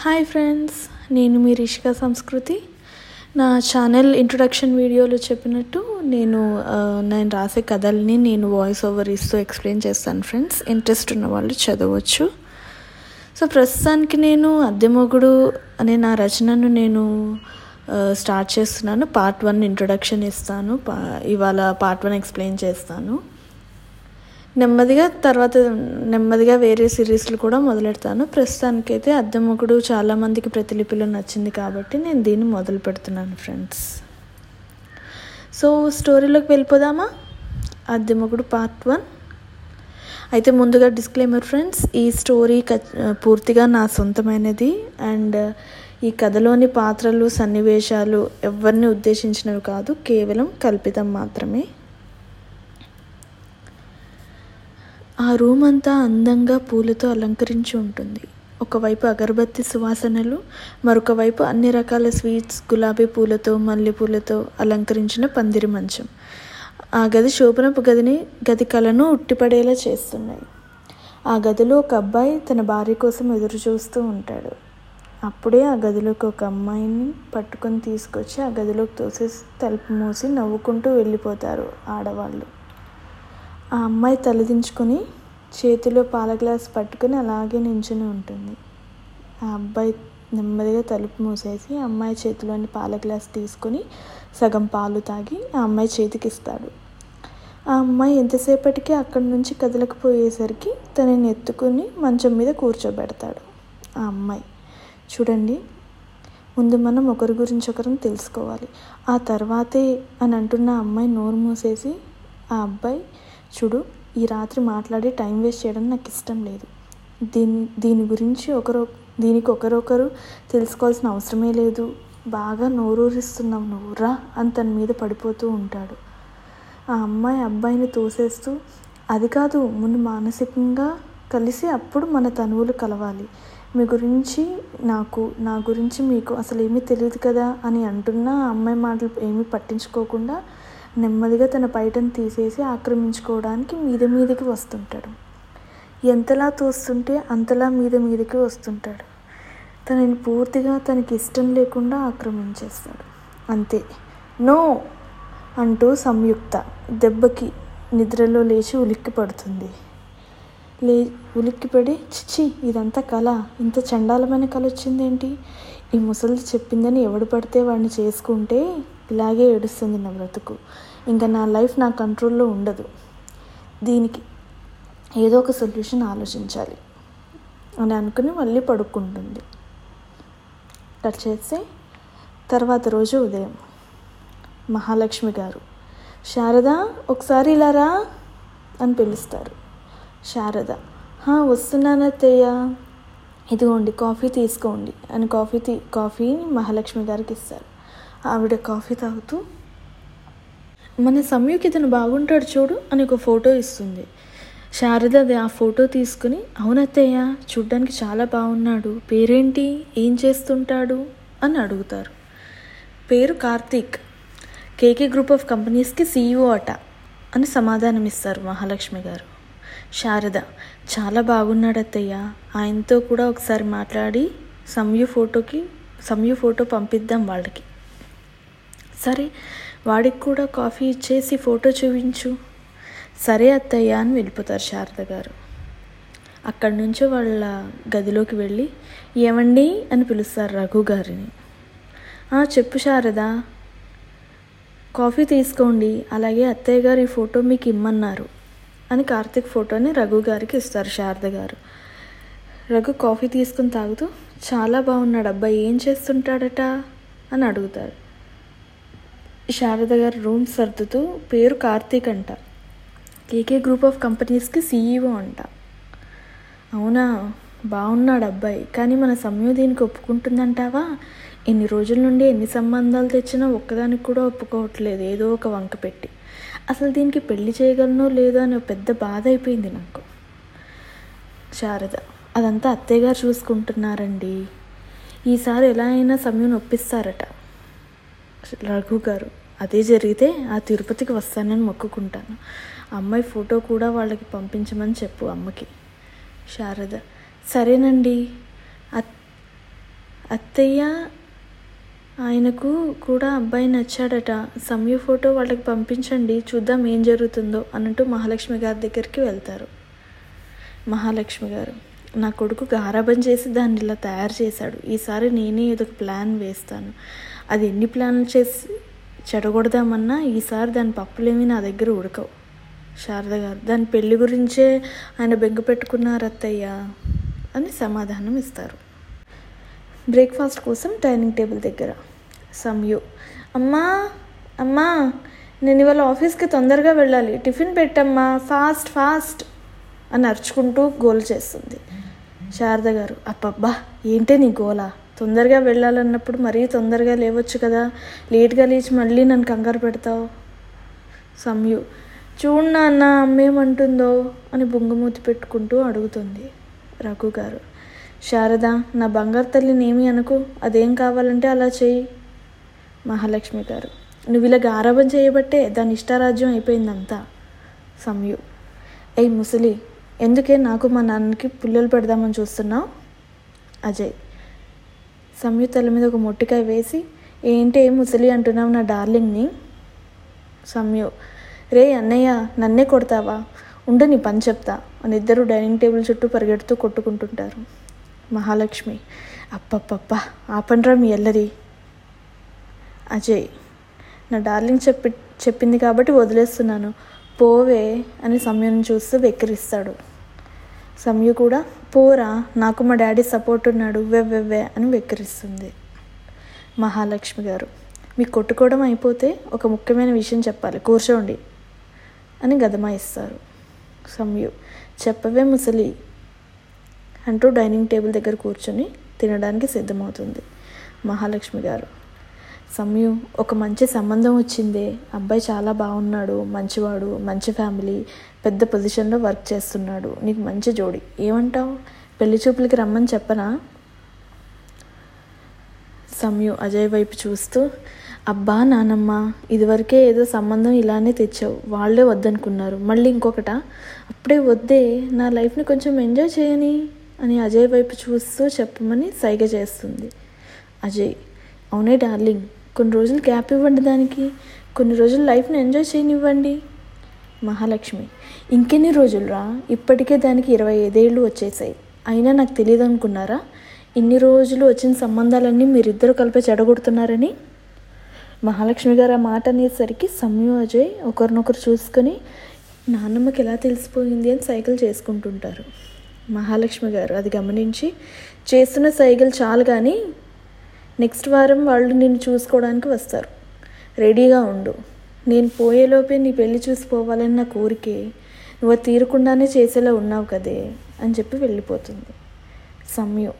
Hi friends నేను మీ రిషిక సంస్కృతి. నా ఛానల్ ఇంట్రొడక్షన్ వీడియోలో చెప్పినట్టు నేను నేను రాసే కథల్ని నేను వాయిస్ ఓవర్ ఇస్తూ ఎక్స్ప్లెయిన్ చేస్తాను ఫ్రెండ్స్ ఇంట్రెస్ట్ ఉన్న వాళ్ళు చదవచ్చు. సో ప్రస్తుతానికి నేను అద్దెమొగుడు అనే నా రచనను నేను స్టార్ట్ చేస్తున్నాను. పార్ట్ వన్ ఇంట్రొడక్షన్ ఇస్తాను. పా ఇవాళ పార్ట్ వన్ ఎక్స్ప్లెయిన్ చేస్తాను. నెమ్మదిగా తర్వాత నెమ్మదిగా వేరే సిరీస్లు కూడా మొదలెడతాను. ప్రస్తుతానికైతే అద్దెమొగుడు చాలామందికి ప్రతిలిపిలో నచ్చింది కాబట్టి నేను దీన్ని మొదలు పెడుతున్నాను ఫ్రెండ్స్. సో స్టోరీలోకి వెళ్ళిపోదామా? Addemogudu part one. అయితే ముందుగా డిస్క్లైమర్ ఫ్రెండ్స్ ఈ స్టోరీ క పూర్తిగా నా సొంతమైనది. అండ్ ఈ కథలోని పాత్రలు సన్నివేశాలు ఎవరిని ఉద్దేశించినవి కాదు కేవలం కల్పితం మాత్రమే. ఆ రూమ్ అంతా అందంగా పూలతో అలంకరించి ఉంటుంది. ఒకవైపు అగరబత్తి సువాసనలు మరొక వైపు అన్ని రకాల స్వీట్స్ గులాబీ పూలతో మల్లెపూలతో అలంకరించిన పందిరి మంచం. ఆ గది శోభనపు గదిని గది కలను ఉట్టిపడేలా చేస్తున్నాయి. ఆ గదిలో ఒక అబ్బాయి తన భార్య కోసం ఎదురు చూస్తూ ఉంటాడు. అప్పుడే ఆ గదిలోకి ఒక అమ్మాయిని పట్టుకొని తీసుకొచ్చి ఆ గదిలోకి తోసేసి తలుపు మూసి నవ్వుకుంటూ వెళ్ళిపోతారు ఆడవాళ్ళు. ఆ అమ్మాయి తలదించుకొని చేతిలో పాల గ్లాస్ పట్టుకొని అలాగే నించుని ఉంటుంది. ఆ అబ్బాయి నెమ్మదిగా తలుపు మూసేసి ఆ అమ్మాయి చేతిలోని పాల గ్లాస్ తీసుకొని సగం పాలు తాగి ఆ అమ్మాయి చేతికి ఇస్తాడు ఆ అమ్మాయి ఎంతసేపటికి అక్కడి నుంచి కదలకపోయేసరికి తనని ఎత్తుకుని మంచం మీద కూర్చోబెడతాడు ఆ అమ్మాయి. చూడండి ముందు మనం ఒకరి గురించి ఒకరం తెలుసుకోవాలి. ఆ తర్వాతే అని అంటున్న అమ్మాయి నోరు మూసేసి ఆ అబ్బాయి చూడు ఈ రాత్రి మాట్లాడి టైం వేస్ట్ చేయడం నాకు ఇష్టం లేదు. దీని దీని గురించి ఒకరో దీనికి ఒకరొకరు తెలుసుకోవాల్సిన అవసరమే లేదు. బాగా నోరూరిస్తున్నావు నువ్వు రా అని తన మీద పడిపోతూ ఉంటాడు. ఆ అమ్మాయి అబ్బాయిని తోసేస్తూ అది కాదు ముందు మానసికంగా కలిసి అప్పుడు మన తనువులు కలవాలి. మీ గురించి నాకు నా గురించి మీకు అసలు ఏమీ తెలియదు కదా అని అంటున్నా ఆ అమ్మాయి మాటలు ఏమీ పట్టించుకోకుండా నెమ్మదిగా తన పైటను తీసేసి ఆక్రమించుకోవడానికి మీద మీదకి వస్తుంటాడు. ఎంతలా తోస్తుంటే అంతలా మీద మీదకి వస్తుంటాడు. తనని పూర్తిగా తనకి ఇష్టం లేకుండా ఆక్రమించేస్తాడు. అంతే. నో! అంటూ సంయుక్త దెబ్బకి నిద్రలో లేచి ఉలిక్కి పడుతుంది. లే ఉలిక్కిపడి చిచ్చి ఇదంతా కళ ఇంత చండాలమైన కళ వచ్చిందేంటి? ఈ ముసలి చెప్పిందని ఎవడు పడితే వాడిని చేసుకుంటే? ఇలాగే ఏడుస్తుంది నా బ్రతుకు. ఇంకా నా లైఫ్ నా కంట్రోల్లో ఉండదు. దీనికి ఏదో ఒక సొల్యూషన్ ఆలోచించాలి అని అనుకుని మళ్ళీ పడుకుంటుంది. కట్ చేస్తే తర్వాత రోజు ఉదయం మహాలక్ష్మి గారు శారద ఒకసారి ఇలా రా అని పిలుస్తారు. శారద "హా, ఇదిగోండి కాఫీ తీసుకోండి అని కాఫీ తీ కాఫీని మహాలక్ష్మి గారికి ఇస్తారు. ఆవిడ కాఫీ తాగుతూ మన సమయుకి ఇతను బాగుంటాడు చూడు అని ఒక ఫోటో ఇస్తుంది. శారద అది ఆ ఫోటో తీసుకుని అవునత్తయ్య చూడ్డానికి చాలా బాగున్నాడు. పేరేంటి? ఏం చేస్తుంటాడు? అని అడుగుతారు. పేరు కార్తీక్. కేకే గ్రూప్ ఆఫ్ కంపెనీస్కి సీఈఓ అట అని సమాధానం ఇస్తారు మహాలక్ష్మి గారు. శారద చాలా బాగున్నాడు అత్తయ్య ఆయనతో కూడా ఒకసారి మాట్లాడి సంయు ఫోటోకి సంయు ఫోటో పంపిద్దాం వాళ్ళకి. సరే వాడికి కూడా కాఫీ ఇచ్చేసి ఫోటో చూపించు. సరే అత్తయ్య అని వెళ్ళిపోతారు శారద గారు. అక్కడి నుంచి వాళ్ళ గదిలోకి వెళ్ళి ఏమండి? అని పిలుస్తారు రఘు గారిని. చెప్పు శారద. కాఫీ తీసుకోండి అలాగే అత్తయ్య గారు ఈ ఫోటో మీకు ఇమ్మన్నారు అని కార్తీక్ ఫోటోని రఘు గారికి ఇస్తారు శారద గారు. రఘు కాఫీ తీసుకుని తాగుతూ చాలా బాగున్నాడు అబ్బాయి ఏం చేస్తుంటాడట? అని అడుగుతారు. శారద గారు రూమ్ సర్దుతూ పేరు కార్తీక్ అంట. కేకే గ్రూప్ ఆఫ్ కంపెనీస్కి సీఈఓ అంట. అవునా? బాగున్నాడు అబ్బాయి. కానీ మన సమయం దీనికి ఒప్పుకుంటుందంటావా? ఎన్ని రోజుల నుండి ఎన్ని సంబంధాలు తెచ్చినా ఒక్కదానికి కూడా ఒప్పుకోవట్లేదు. ఏదో ఒక వంక పెట్టి. అసలు దీనికి పెళ్ళి చేయగలనో లేదో అని పెద్ద బాధ అయిపోయింది నాకు. శారద అదంతా అత్తయ్య గారు చూసుకుంటున్నారండి. ఈసారి ఎలా అయినా సమయం ఒప్పిస్తారట. రఘు గారు. అదే జరిగితే ఆ తిరుపతికి వస్తానని మొక్కుకుంటాను. అమ్మాయి ఫోటో కూడా వాళ్ళకి పంపించమని చెప్పు అమ్మకి. శారద సరేనండి. అత్ అత్తయ్య ఆయనకు కూడా అబ్బాయి నచ్చాడట. సమయ ఫోటో వాళ్ళకి పంపించండి. చూద్దాం ఏం జరుగుతుందో అన్నట్టు మహాలక్ష్మి గారి దగ్గరికి వెళ్తారు. మహాలక్ష్మి గారు. నా కొడుకు గారాబం చేసి దాన్ని ఇలా తయారు చేశాడు. ఈసారి నేనే ఏదో ఒక ప్లాన్ వేస్తాను. అది ఎన్ని ప్లాన్లు చేసి చెడగొడదామన్నా ఈసారి దాని పప్పులేమి నా దగ్గర ఉడకవు. శారద గారు దాని పెళ్ళి గురించే ఆయన బెంగ పెట్టుకున్నారు అత్తయ్య అని సమాధానం ఇస్తారు. బ్రేక్ఫాస్ట్ కోసం డైనింగ్ టేబుల్ దగ్గర. సమయు అమ్మా అమ్మా నేను ఇవాళ ఆఫీస్కి తొందరగా వెళ్ళాలి. టిఫిన్ పెట్టమ్మా ఫాస్ట్ ఫాస్ట్. అని అరుచుకుంటూ గోల్ చేస్తుంది. శారద గారు అప్పబ్బా ఏంటే నీ గోలా? తొందరగా వెళ్ళాలన్నప్పుడు మరీ తొందరగా లేవచ్చు కదా? లేట్గా లేచి మళ్ళీ నన్ను కంగారు పెడతావు? సంయు చూడు నాన్న అమ్మేమంటుందో అని బొంగమూతి పెట్టుకుంటూ అడుగుతుంది రఘు గారు. శారద నా బంగారు తల్లిని ఏమి అనుకో అదేం కావాలంటే అలా చెయ్యి. మహాలక్ష్మి గారు నువ్వు ఇలా గారాబం చేయబట్టే దాని ఇష్టారాజ్యం అయిపోయిందంతా. సంయు ఏ ముసలి ఎందుకే నాకు మా నాన్నకి పుల్లలు పెడదామని చూస్తున్నావు? అజయ్ సంయుక్త తల మీద ఒక మొట్టికాయ వేసి ఏంటి ఏం ముసలి అంటున్నావు నా డార్లింగ్ని? సమయు రే అన్నయ్య నన్నే కొడతావా? ఉండు నీ పని చెప్తా అని ఇద్దరు డైనింగ్ టేబుల్ చుట్టూ పరిగెడుతూ కొట్టుకుంటుంటారు. మహాలక్ష్మి అప్పప్పప్ప ఆపండ్రా మీ ఎల్లరి అజయ్ నా డార్లింగ్ చెప్పి చెప్పింది కాబట్టి వదిలేస్తున్నాను. పోవే అని సమయం చూస్తూ వెక్కిరిస్తాడు. సమయ కూడా పోరా నాకు మా డాడీ సపోర్ట్ ఉన్నాడు వెవ్వెవ్వే అని వెక్కిరిస్తుంది మహాలక్ష్మి గారు. మీకు కొట్టుకోవడం అయిపోతే ఒక ముఖ్యమైన విషయం చెప్పాలి కూర్చోండి అని గదమాయిస్తారు సమయు. చెప్పవే ముసలి అంటూ డైనింగ్ టేబుల్ దగ్గర కూర్చొని తినడానికి సిద్ధమవుతుంది మహాలక్ష్మి గారు. సమయం ఒక మంచి సంబంధం వచ్చిందే. అబ్బాయి చాలా బాగున్నాడు మంచివాడు మంచి ఫ్యామిలీ పెద్ద పొజిషన్లో వర్క్ చేస్తున్నాడు. నీకు మంచి జోడి. ఏమంటావు? పెళ్ళి చూపులకి రమ్మని చెప్పనా? సమయు అజయ్ వైపు చూస్తూ అబ్బా నానమ్మ ఇదివరకే ఏదో సంబంధం ఇలానే తెచ్చావు. వాళ్ళే వద్దనుకున్నారు. మళ్ళీ ఇంకొకట అప్పుడే వద్దే నా లైఫ్ని కొంచెం ఎంజాయ్ చేయని? అని అజయ్ వైపు చూస్తూ చెప్పమని సైగ చేస్తుంది. అజయ్ అవునే డార్లింగ్ కొన్ని రోజులు గ్యాప్ ఇవ్వండి దానికి. కొన్ని రోజులు లైఫ్ని ఎంజాయ్ చేయనివ్వండి. మహాలక్ష్మి ఇంకెన్ని రోజులురా? ఇప్పటికే దానికి ఇరవై ఐదేళ్ళు వచ్చేసాయి. అయినా నాకు తెలియదు అనుకున్నారా ఇన్ని రోజులు వచ్చిన సంబంధాలన్నీ మీరిద్దరు కలిపి చెడగొడుతున్నారని? మహాలక్ష్మి గారు ఆ మాట అనేసరికి సమ్యు అజయ్ ఒకరినొకరు చూసుకొని నాన్నమ్మకి ఎలా తెలిసిపోయింది అని సైకిల్ చేసుకుంటుంటారు. మహాలక్ష్మి గారు అది గమనించి చేస్తున్న సైకిల్ చాలు కానీ నెక్స్ట్ వారం వాళ్ళు నిన్ను చూసుకోవడానికి వస్తారు. రెడీగా ఉండు. నేను పోయేలోపే నీ పెళ్ళి చూసిపోవాలని నా కోరికే. నువ్వు తీరకుండానే చేసేలా ఉన్నావు కదే అని చెప్పి వెళ్ళిపోతుంది. సమయం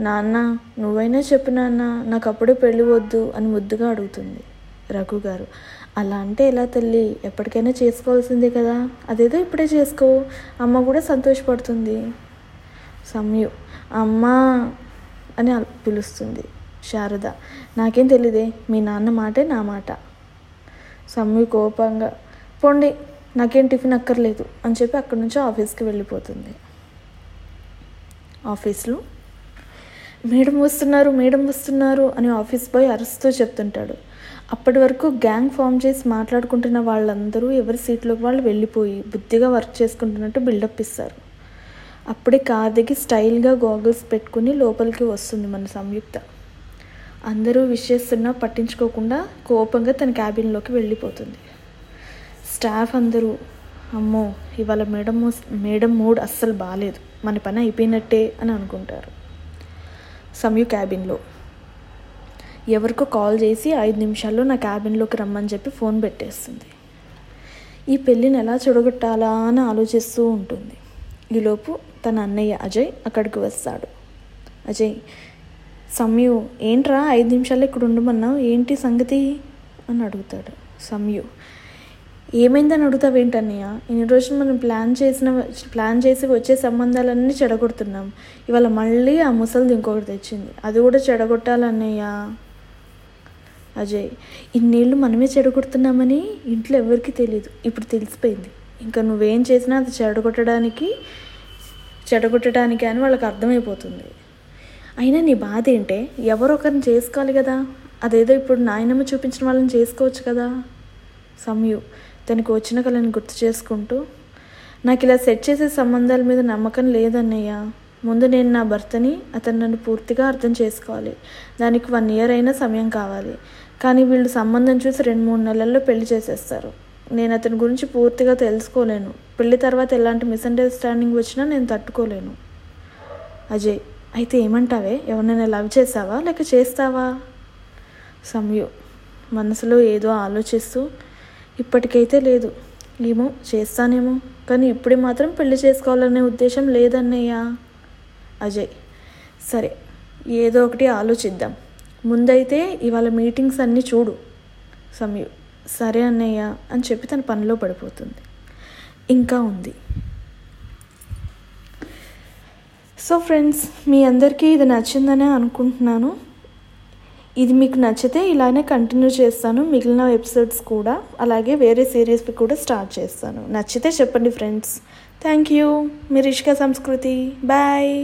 నాన్న నువ్వైనా చెప్పు నాన్న నాకు అప్పుడే పెళ్ళి వద్దు అని ముద్దుగా అడుగుతుంది. రఘు గారు అలా అంటే ఎలా తల్లి? ఎప్పటికైనా చేసుకోవాల్సిందే కదా? అదేదో ఇప్పుడే చేసుకో. అమ్మ కూడా సంతోషపడుతుంది. సమయం అమ్మ అని పిలుస్తుంది. శారద. నాకేం తెలియదే మీ నాన్న మాటే నా మాట. సమ్మి కోపంగా పోండి నాకేం టిఫిన్ అక్కర్లేదు అని చెప్పి అక్కడి నుంచి ఆఫీస్కి వెళ్ళిపోతుంది. ఆఫీస్లో మేడం వస్తున్నారు మేడం వస్తున్నారు అని ఆఫీస్ బాయ్ అరుస్తూ చెప్తుంటాడు. అప్పటి వరకు గ్యాంగ్ ఫామ్ చేసి మాట్లాడుకుంటున్న వాళ్ళందరూ ఎవరి సీట్లోకి వాళ్ళు వెళ్ళిపోయి బుద్ధిగా వర్క్ చేసుకుంటున్నట్టు బిల్డప్ ఇస్తారు. అప్పుడే కార్ దిగి స్టైల్గా గోగల్స్ పెట్టుకుని లోపలికి వస్తుంది మన సంయుక్త. అందరూ విష్ చేస్తున్నా పట్టించుకోకుండా కోపంగా తన క్యాబిన్లోకి వెళ్ళిపోతుంది. స్టాఫ్ అందరూ అమ్మో ఇవాళ మేడం మేడం మూడ్ అస్సలు బాగాలేదు మన పని అయిపోయినట్టే అని అనుకుంటారు. సమయు క్యాబిన్లో ఎవరికో కాల్ చేసి ఐదు నిమిషాల్లో నా క్యాబిన్లోకి రమ్మని చెప్పి ఫోన్ పెట్టేస్తుంది. ఈ పెళ్ళిని ఎలా చెడగొట్టాలా? అని ఆలోచిస్తూ ఉంటుంది. ఈలోపు తన అన్నయ్య అజయ్ అక్కడికి వస్తాడు. అజయ్ సమ్యు ఏంట్రా ఐదు నిమిషాలు ఇక్కడ ఉండమన్నావు? ఏంటి సంగతి? అని అడుగుతాడు సమ్యు. ఏమైందని అడుగుతావు ఏంటన్నయ్య? ఇన్ని రోజులు మనం ప్లాన్ చేసిన ప్లాన్ చేసి వచ్చే సంబంధాలన్నీ చెడగొడుతున్నాం. ఇవాళ మళ్ళీ ఆ ముసలిది ఇంకొకటి తెచ్చింది. అది కూడా చెడగొట్టాలన్నయ్య. అజయ్ ఇన్నేళ్ళు మనమే చెడగొడుతున్నామని ఇంట్లో ఎవరికి తెలియదు ఇప్పుడు తెలిసిపోయింది. ఇంకా నువ్వేం చేసినా అది చెడగొట్టడానికి చెడగొట్టడానికి అని వాళ్ళకి అర్థమైపోతుంది. అయినా నీ బాధ ఏంటే? ఎవరో ఒకరిని చేసుకోవాలి కదా? అదేదో ఇప్పుడు నాయనమ్మ చూపించిన వాళ్ళని చేసుకోవచ్చు కదా? సమయు తనకు వచ్చిన కళని గుర్తు చేసుకుంటూ నాకు ఇలా సెట్ చేసే సంబంధాల మీద నమ్మకం లేదన్నయ్య. ముందు నేను నా భర్తని అతను నన్ను పూర్తిగా అర్థం చేసుకోవాలి. దానికి వన్ ఇయర్ అయినా సమయం కావాలి. కానీ వీళ్ళు సంబంధం చూసి రెండు మూడు నెలల్లో పెళ్ళి చేసేస్తారు. నేను అతని గురించి పూర్తిగా తెలుసుకోలేను. పెళ్ళి తర్వాత ఎలాంటి మిస్అండర్స్టాండింగ్ వచ్చినా నేను తట్టుకోలేను. అజయ్ అయితే ఏమంటావే? ఎవరినైనా లవ్ చేసావా? లేక చేస్తావా? సమయు మనసులో ఏదో ఆలోచిస్తూ ఇప్పటికైతే లేదు. ఏమో చేస్తానేమో. కానీ ఇప్పుడే మాత్రం పెళ్ళి చేసుకోవాలనే ఉద్దేశం లేదన్నయ్య. అజయ్ సరే ఏదో ఒకటి ఆలోచిద్దాం. ముందైతే ఇవాళ మీటింగ్స్ అన్నీ చూడు. సమయు సరే అన్నయ్య అని చెప్పి తన పనిలో పడిపోతుంది. ఇంకా ఉంది. సో ఫ్రెండ్స్ మీ అందరికీ ఇది నచ్చిందనే అనుకుంటున్నాను. ఇది మీకు నచ్చితే ఇలానే కంటిన్యూ చేస్తాను మిగిలిన ఎపిసోడ్స్ కూడా అలాగే వేరే సిరీస్వి కూడా స్టార్ట్ చేస్తాను. నచ్చితే చెప్పండి ఫ్రెండ్స్ థ్యాంక్ యూ మీ రిషిక సంస్కృతి. బాయ్